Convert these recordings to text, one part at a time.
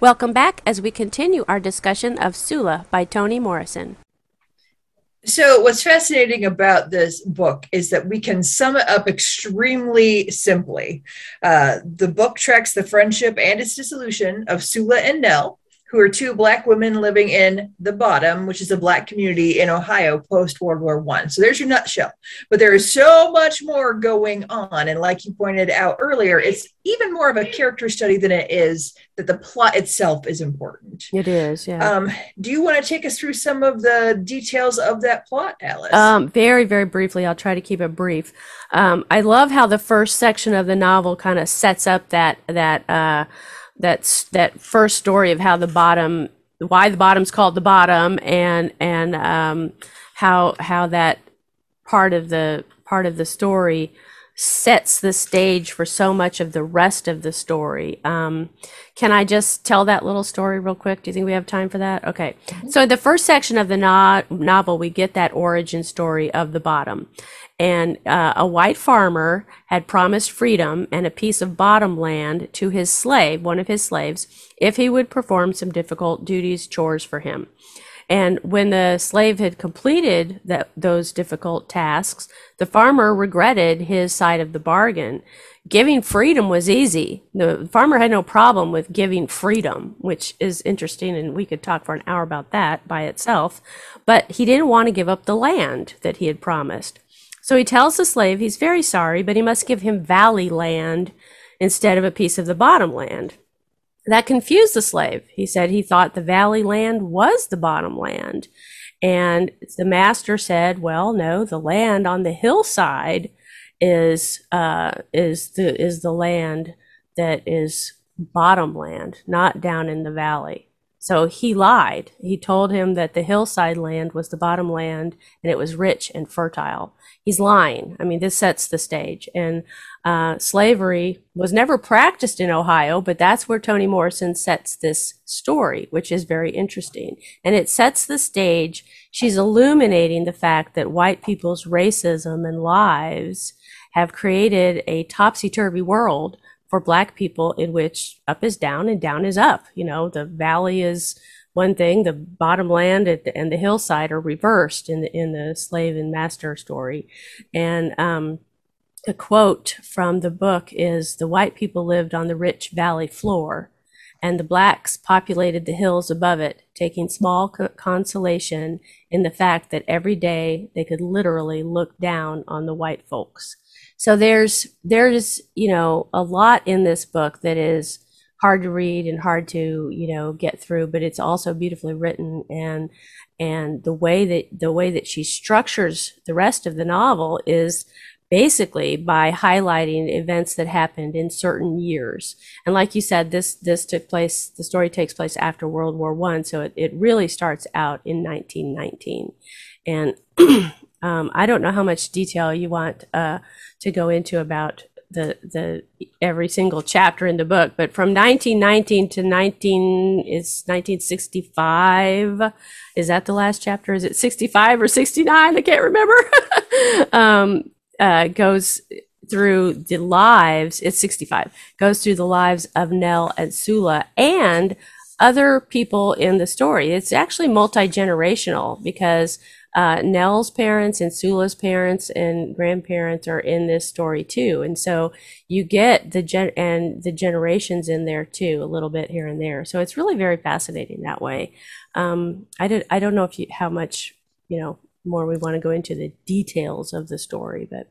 Welcome back as we continue our discussion of Sula by Toni Morrison. So, what's fascinating about this book is that we can sum it up extremely simply. Uh, the book tracks the friendship and its dissolution of Sula and Nell, who are two black women living in the bottom which is a black community in ohio post world war one. So there's your nutshell. But there is so much more going on. And like you pointed out earlier it's even more of a character study than it is that the plot itself is important. It is yeah. Um, do you want to take us through some of the details of that plot alice? Um, very very briefly i'll try to keep it brief. Um, i love how the first section of the novel kind of sets up that that uh, that's that first story of how the bottom why the bottom's called the bottom and and um, how how that part of the part of the story sets the stage for so much of the rest of the story. Um, can I just tell that little story real quick? Do you think we have time for that? Okay. Mm-hmm. So the first section of the no- novel, we get that origin story of the bottom and uh, a white farmer had promised freedom and a piece of bottom land to his slave, one of his slaves, if he would perform some difficult duties, chores for him. And when the slave had completed that, those difficult tasks, the farmer regretted his side of the bargain. Giving freedom was easy. The farmer had no problem with giving freedom, which is interesting, and we could talk for an hour about that by itself. But he didn't want to give up the land that he had promised. So he tells the slave he's very sorry, but he must give him valley land instead of a piece of the bottom land. That confused the slave. He said he thought the valley land was the bottom land. And the master said, well, no, the land on the hillside is, uh, is the, is the land that is bottom land, not down in the valley. So he lied. He told him that the hillside land was the bottom land and it was rich and fertile he's lying. I mean, this sets the stage. And uh, slavery was never practiced in Ohio, but that's where Toni Morrison sets this story, which is very interesting. And it sets the stage. She's illuminating the fact that white people's racism and lives have created a topsy turvy world for black people in which up is down and down is up. You know, the valley is one thing, the bottom land and the hillside are reversed in the in the slave and master story, and um, a quote from the book is: "The white people lived on the rich valley floor." And the blacks populated the hills above it, taking small consolation in the fact that every day they could literally look down on the white folks. So there's there's you know a lot in this book that is hard to read and hard to you know get through but it's also beautifully written and and the way that the way that she structures the rest of the novel is basically by highlighting events that happened in certain years. And like you said this this took place the story takes place after world war one so it, it really starts out in 1919 and um, i don't know how much detail you want uh, to go into about the the every single chapter in the book but from 1919 to 19 is 1965 is that the last chapter? Is it 65 or 69 i can't remember. Um, uh, goes through the lives it's 65 goes through the lives of nell and sula and other people in the story. It's actually multi-generational because uh, Nell's parents and Sula's parents and grandparents are in this story too, and so you get the gen and the generations in there too, a little bit here and there. So it's really very fascinating that way. Um, I did. I don't know if you how much you know more we want to go into the details of the story, but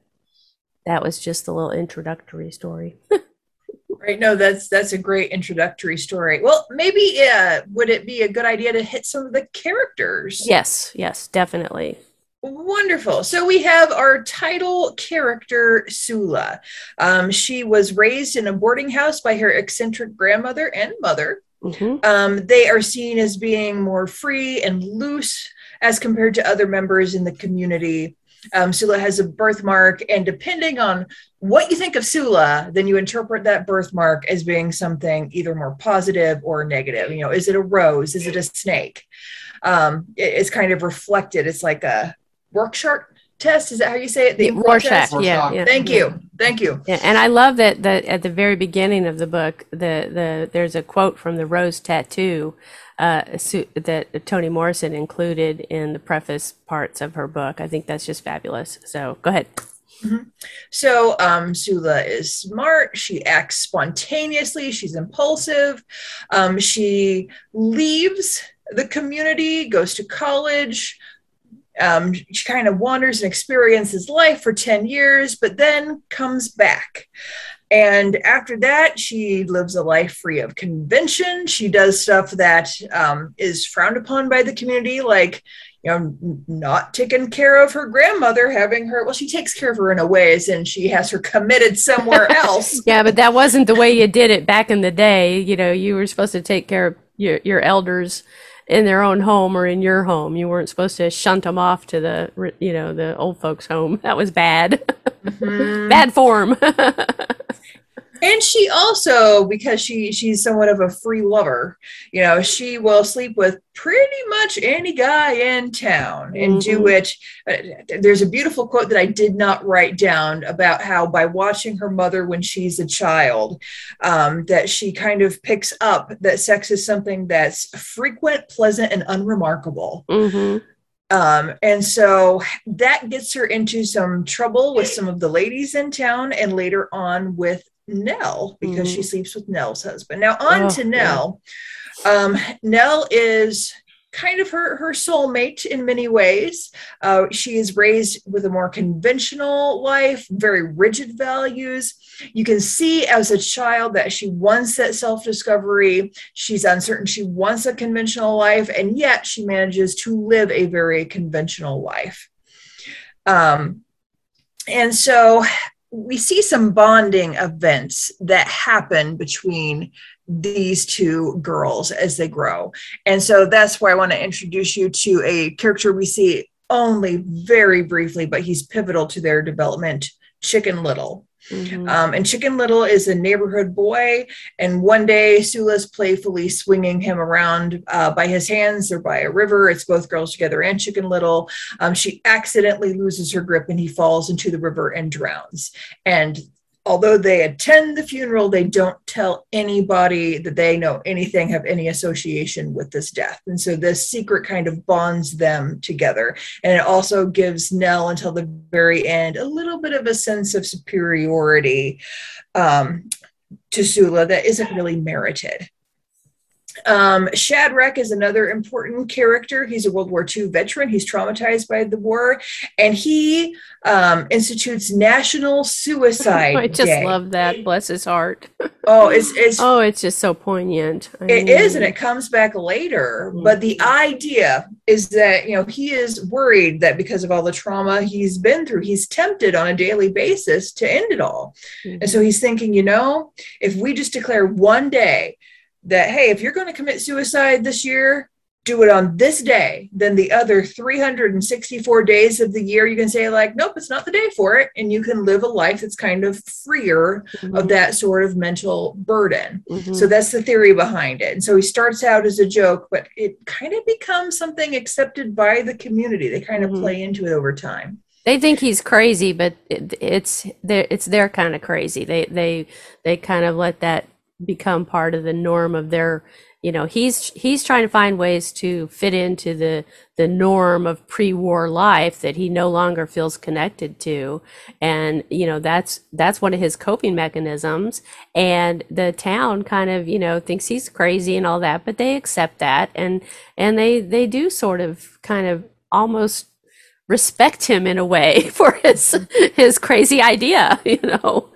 that was just the little introductory story. Right. No, that's that's a great introductory story. Well, maybe uh, would it be a good idea to hit some of the characters? Yes, yes, definitely. Wonderful. So we have our title character, Sula. Um, she was raised in a boarding house by her eccentric grandmother and mother. Mm-hmm. Um, they are seen as being more free and loose as compared to other members in the community. Um, Sula has a birthmark, and depending on what you think of Sula, then you interpret that birthmark as being something either more positive or negative. You know, is it a rose? Is it a snake? Um, it, it's kind of reflected. It's like a work chart test. Is that how you say it? The import Rorschach. test? Yeah, yeah. Thank you. Thank you. Yeah, and I love that that at the very beginning of the book, the the there's a quote from the Rose Tattoo uh, su- that Toni Morrison included in the preface parts of her book. I think that's just fabulous. So go ahead. So um, Sula is smart. She acts spontaneously. She's impulsive. Um, she leaves the community, goes to college. Um, she kind of wanders and experiences life for 10 years, but then comes back. And after that, she lives a life free of convention. She does stuff that um, is frowned upon by the community, like you know, not taking care of her grandmother, having her, well, she takes care of her in a ways and she has her committed somewhere else. Yeah, but that wasn't the way you did it back in the day. You know, you were supposed to take care of your your elders in their own home or in your home. You weren't supposed to shunt them off to the you know the old folks' home. That was bad, mm-hmm. bad form. and she also because she she's somewhat of a free lover you know she will sleep with pretty much any guy in town and do it. Uh, there's a beautiful quote that i did not write down about how by watching her mother when she's a child um, that she kind of picks up that sex is something that's frequent pleasant and unremarkable. Hmm um, and so that gets her into some trouble with some of the ladies in town and later on with Nell because she sleeps with Nell's husband. Now on Oh, to yeah. Nell. Um, Nell is kind of her her soulmate in many ways. Uh, she is raised with a more conventional life, very rigid values. You can see as a child that she wants that self discovery. She's uncertain. She wants a conventional life, and yet she manages to live a very conventional life. Um, and so we see some bonding events that happen between these two girls as they grow. And so that's why I want to introduce you to a character we see only very briefly, but he's pivotal to their development Chicken Little. Mhm. Um, and Chicken Little is a neighborhood boy. And one day, Sula's playfully swinging him around uh, by his hands or by a river. It's both girls together and Chicken Little. Um, she accidentally loses her grip and he falls into the river and drowns. And although they attend the funeral, they don't tell anybody that they know anything, have any association with this death. And so this secret kind of bonds them together. And it also gives Nell until the very end a little bit of a sense of superiority um, to Sula that isn't really merited. Um, Shadrach is another important character. He's a World War II veteran. He's traumatized by the war, and he um, institutes National Suicide I just Day. love that. Bless his heart. Oh, it's it's Oh, it's just so poignant. I it is, and it comes back later. Mhm. But the idea is that, you know, he is worried that because of all the trauma he's been through, he's tempted on a daily basis to end it all. And so he's thinking, you know, if we just declare one day that, hey, if you're going to commit suicide this year, do it on this day, then the other 364 days of the year, you can say, like, nope, it's not the day for it. And you can live a life that's kind of freer Mhm. of that sort of mental burden. Mhm. So that's the theory behind it. And so he starts out as a joke, but it kind of becomes something accepted by the community. They kind of Mhm. play into it over time. they think he's crazy, but it, it's their it's their kind of crazy. They they they kind of let that become part of the norm of their. You know, he's he's trying to find ways to fit into the the norm of pre-war life that he no longer feels connected to, and you know that's that's one of his coping mechanisms. And the town kind of you know thinks he's crazy and all that, but they accept that, and and they they do sort of kind of almost respect him in a way for his his crazy idea, you know.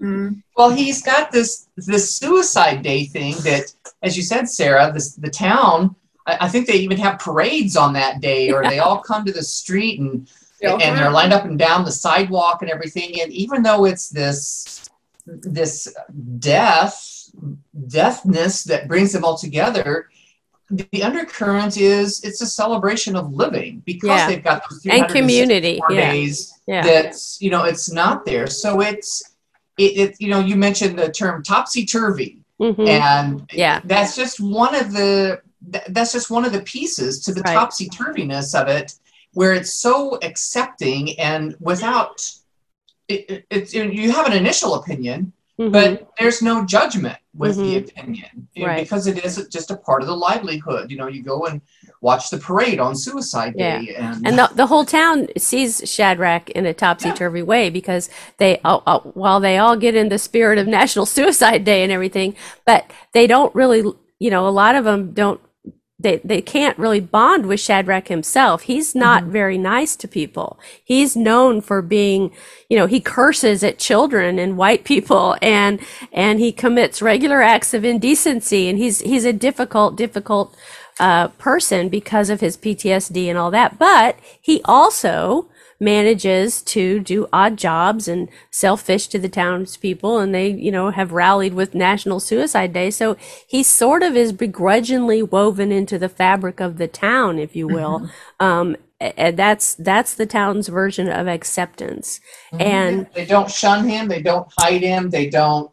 Mm-hmm. Well, he's got this this suicide day thing that, as you said, Sarah, this the town. I, I think they even have parades on that day, or they all come to the street and and they're lined up and down the sidewalk and everything. And even though it's this this death deathness that brings them all together, the undercurrent is it's a celebration of living because Yeah. they've got those And community, yeah. days Yeah. that's you know it's not there. So it's it, it you know you mentioned the term topsy turvy Mhm. and Yeah. that's just one of the that's just one of the pieces to the Right. topsy turviness of it where it's so accepting and without it, it, it's you have an initial opinion, Mhm. but there's no judgment with the Mhm. opinion Right. because it is just a part of the livelihood. You know, you go and watch the parade on Suicide Yeah. Day, and, And the, the whole town sees Shadrach in a topsy turvy way because they, all, all- while they all get in the spirit of National Suicide Day and everything, but they don't really, you know, a lot of them don't, they, they can't really bond with Shadrach himself. He's not mm-hmm. very nice to people. He's known for being, you know, he curses at children and white people and, and he commits regular acts of indecency and he's, he's a difficult, difficult uh, person because of his PTSD and all that. But he also manages to do odd jobs and sell fish to the townspeople, and they, you know, have rallied with National Suicide Day. So he sort of is begrudgingly woven into the fabric of the town, if you will. Um, and that's that's the town's version of acceptance. And they don't shun him, they don't hide him, they don't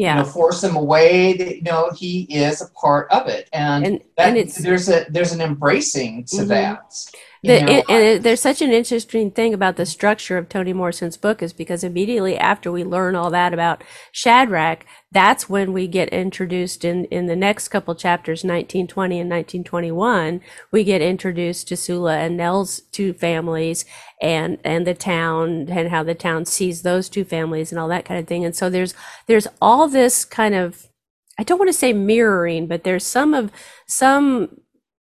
you yeah, know force him away. They, you know, he is a part of it, and, and that, and it's there's a there's an embracing to Mhm. that. The, know. and, and there's such an interesting thing about the structure of Toni Morrison's book is because immediately after we learn all that about Shadrach, that's when we get introduced in, in the next couple chapters, 1920 and 1921, we get introduced to Sula and Nell's two families and, and the town and how the town sees those two families and all that kind of thing. And so there's, there's all this kind of, I don't want to say mirroring, but there's some of, some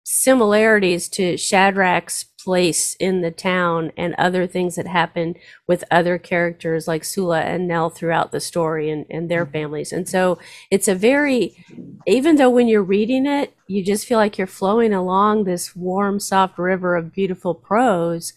similarities to Shadrach's place in the town and other things that happen with other characters like Sula and Nell throughout the story and, and their families. And so it's a very, even though when you're reading it, you just feel like you're flowing along this warm, soft river of beautiful prose,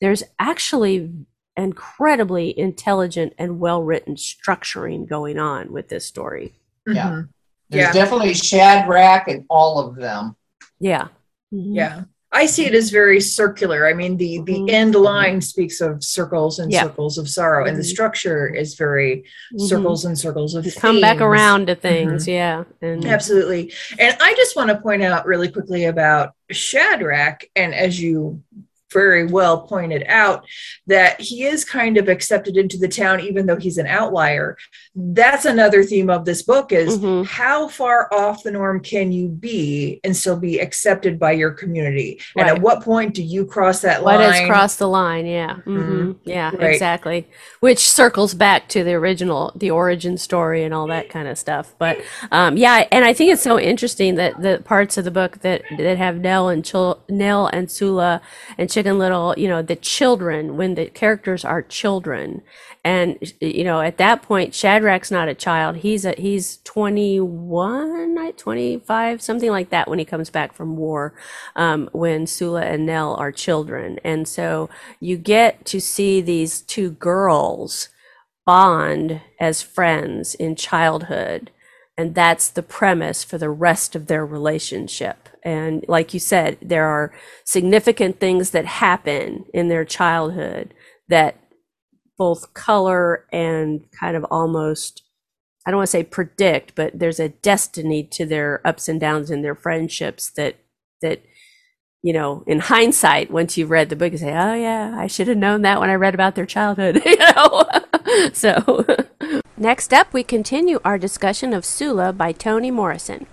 there's actually incredibly intelligent and well written structuring going on with this story. Yeah. Mhm. There's Yeah. definitely Shadrach and all of them. Yeah. Mhm. Yeah. I see it as very circular. I mean, the the Mhm. end line speaks of circles and Yeah. circles of sorrow, and the Mhm. structure is very Mhm. circles and circles of Come back around to things. Yeah. And Absolutely. And I just want to point out really quickly about Shadrach, and as you very well pointed out, that he is kind of accepted into the town, even though he's an outlier. That's another theme of this book is Mhm. how far off the norm can you be and still be accepted by your community? And at what point do you cross that What line? has crossed the line? Yeah. Mhm. hmm Yeah, Right. exactly. Which circles back to the original, the origin story and all that kind of stuff. But um, yeah, and I think it's so interesting that the parts of the book that that have Nell and Chil- Nell and Sula and Chicken Little, you know, the children when the characters are children, and you know, at that point, Shadrach's not a child. He's a he's twenty one, twenty five, something like that when he comes back from war. Um, when Sula and Nell are children, and so you get to see these two girls bond as friends in childhood. And that's the premise for the rest of their relationship. And like you said, there are significant things that happen in their childhood that both color and kind of almost, I don't want to say predict, but there's a destiny to their ups and downs in their friendships that, that, you know, in hindsight, once you've read the book, you say, "Oh yeah, I should have known that when I read about their childhood." you know, so next up, we continue our discussion of Sula by Toni Morrison.